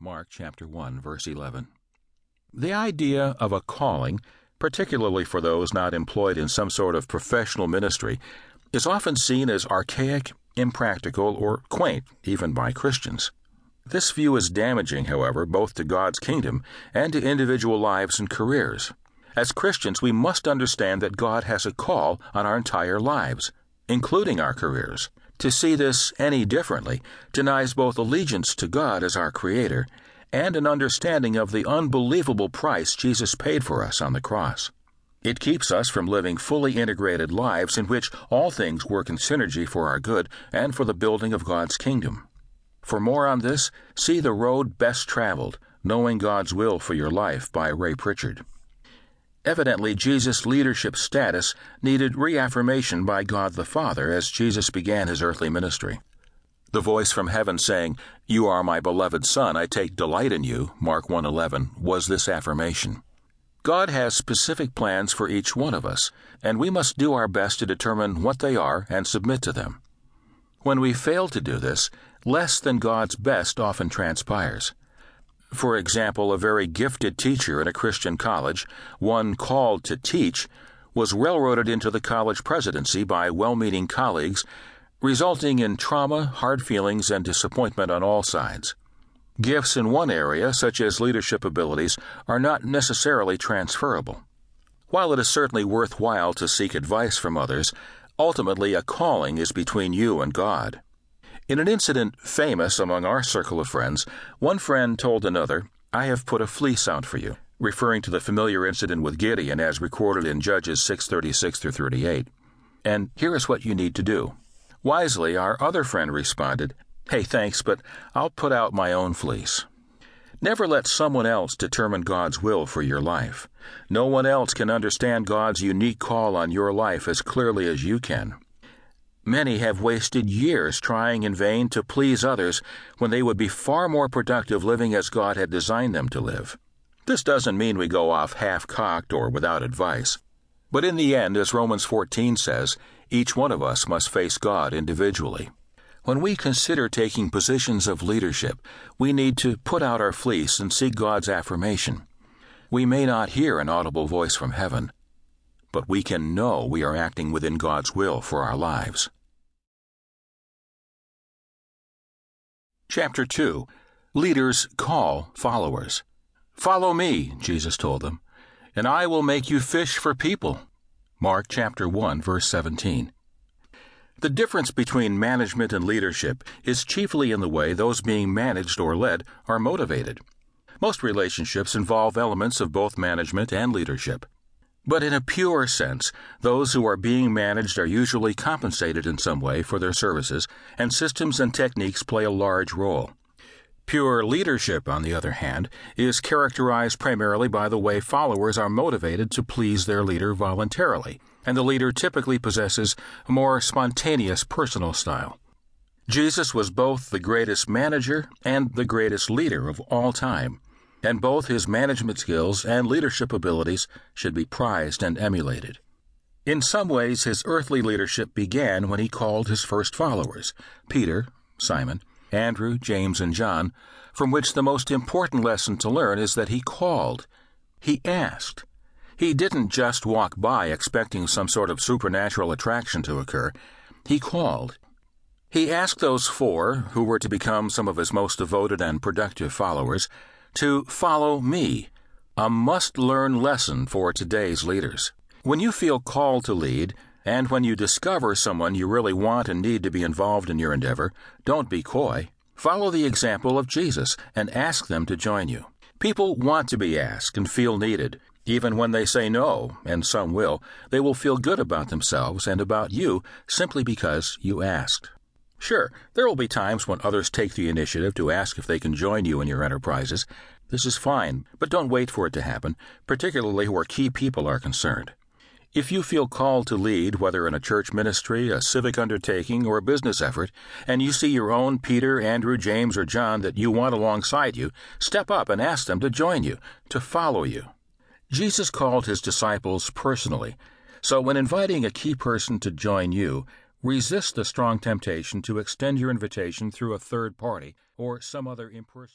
Mark chapter 1 verse 11. The idea of a calling, particularly for those not employed in some sort of professional ministry, is often seen as archaic, impractical, or quaint even by Christians. This view is damaging, however, both to God's kingdom and to individual lives and careers. As Christians, we must understand that God has a call on our entire lives, including our careers. To see this any differently denies both allegiance to God as our Creator and an understanding of the unbelievable price Jesus paid for us on the cross. It keeps us from living fully integrated lives in which all things work in synergy for our good and for the building of God's kingdom. For more on this, see The Road Best Traveled Knowing God's Will for Your Life by Ray Pritchard. Evidently, Jesus' leadership status needed reaffirmation by God the Father as Jesus began his earthly ministry. The voice from heaven saying, "You are my beloved son, I take delight in you," Mark 1:11, was this affirmation. God has specific plans for each one of us, and we must do our best to determine what they are and submit to them. When we fail to do this, less than God's best often transpires. For example, a very gifted teacher in a Christian college, one called to teach, was railroaded into the college presidency by well meaning colleagues, resulting in trauma, hard feelings, and disappointment on all sides. Gifts in one area, such as leadership abilities, are not necessarily transferable. While it is certainly worthwhile to seek advice from others, ultimately a calling is between you and God. In an incident famous among our circle of friends, one friend told another, I have put a fleece out for you, referring to the familiar incident with Gideon as recorded in Judges 636 through 38. And here is what you need to do. Wisely, our other friend responded, Hey, thanks, but I'll put out my own fleece. Never let someone else determine God's will for your life. No one else can understand God's unique call on your life as clearly as you can. Many have wasted years trying in vain to please others when they would be far more productive living as God had designed them to live. This doesn't mean we go off half cocked or without advice. But in the end, as Romans 14 says, each one of us must face God individually. When we consider taking positions of leadership, we need to put out our fleece and seek God's affirmation. We may not hear an audible voice from heaven, but we can know we are acting within God's will for our lives. Chapter 2 Leaders Call Followers. Follow me, Jesus told them, and I will make you fish for people. Mark chapter 1 verse 17. The difference between management and leadership is chiefly in the way those being managed or led are motivated. Most relationships involve elements of both management and leadership. But in a pure sense, those who are being managed are usually compensated in some way for their services, and systems and techniques play a large role. Pure leadership, on the other hand, is characterized primarily by the way followers are motivated to please their leader voluntarily, and the leader typically possesses a more spontaneous personal style. Jesus was both the greatest manager and the greatest leader of all time and both his management skills and leadership abilities should be prized and emulated. In some ways, his earthly leadership began when he called his first followers Peter, Simon, Andrew, James, and John, from which the most important lesson to learn is that he called. He asked. He didn't just walk by expecting some sort of supernatural attraction to occur. He called. He asked those four, who were to become some of his most devoted and productive followers, to follow me, a must learn lesson for today's leaders. When you feel called to lead, and when you discover someone you really want and need to be involved in your endeavor, don't be coy. Follow the example of Jesus and ask them to join you. People want to be asked and feel needed. Even when they say no, and some will, they will feel good about themselves and about you simply because you asked. Sure, there will be times when others take the initiative to ask if they can join you in your enterprises. This is fine, but don't wait for it to happen, particularly where key people are concerned. If you feel called to lead, whether in a church ministry, a civic undertaking, or a business effort, and you see your own Peter, Andrew, James, or John that you want alongside you, step up and ask them to join you, to follow you. Jesus called his disciples personally, so when inviting a key person to join you, Resist the strong temptation to extend your invitation through a third party or some other impersonal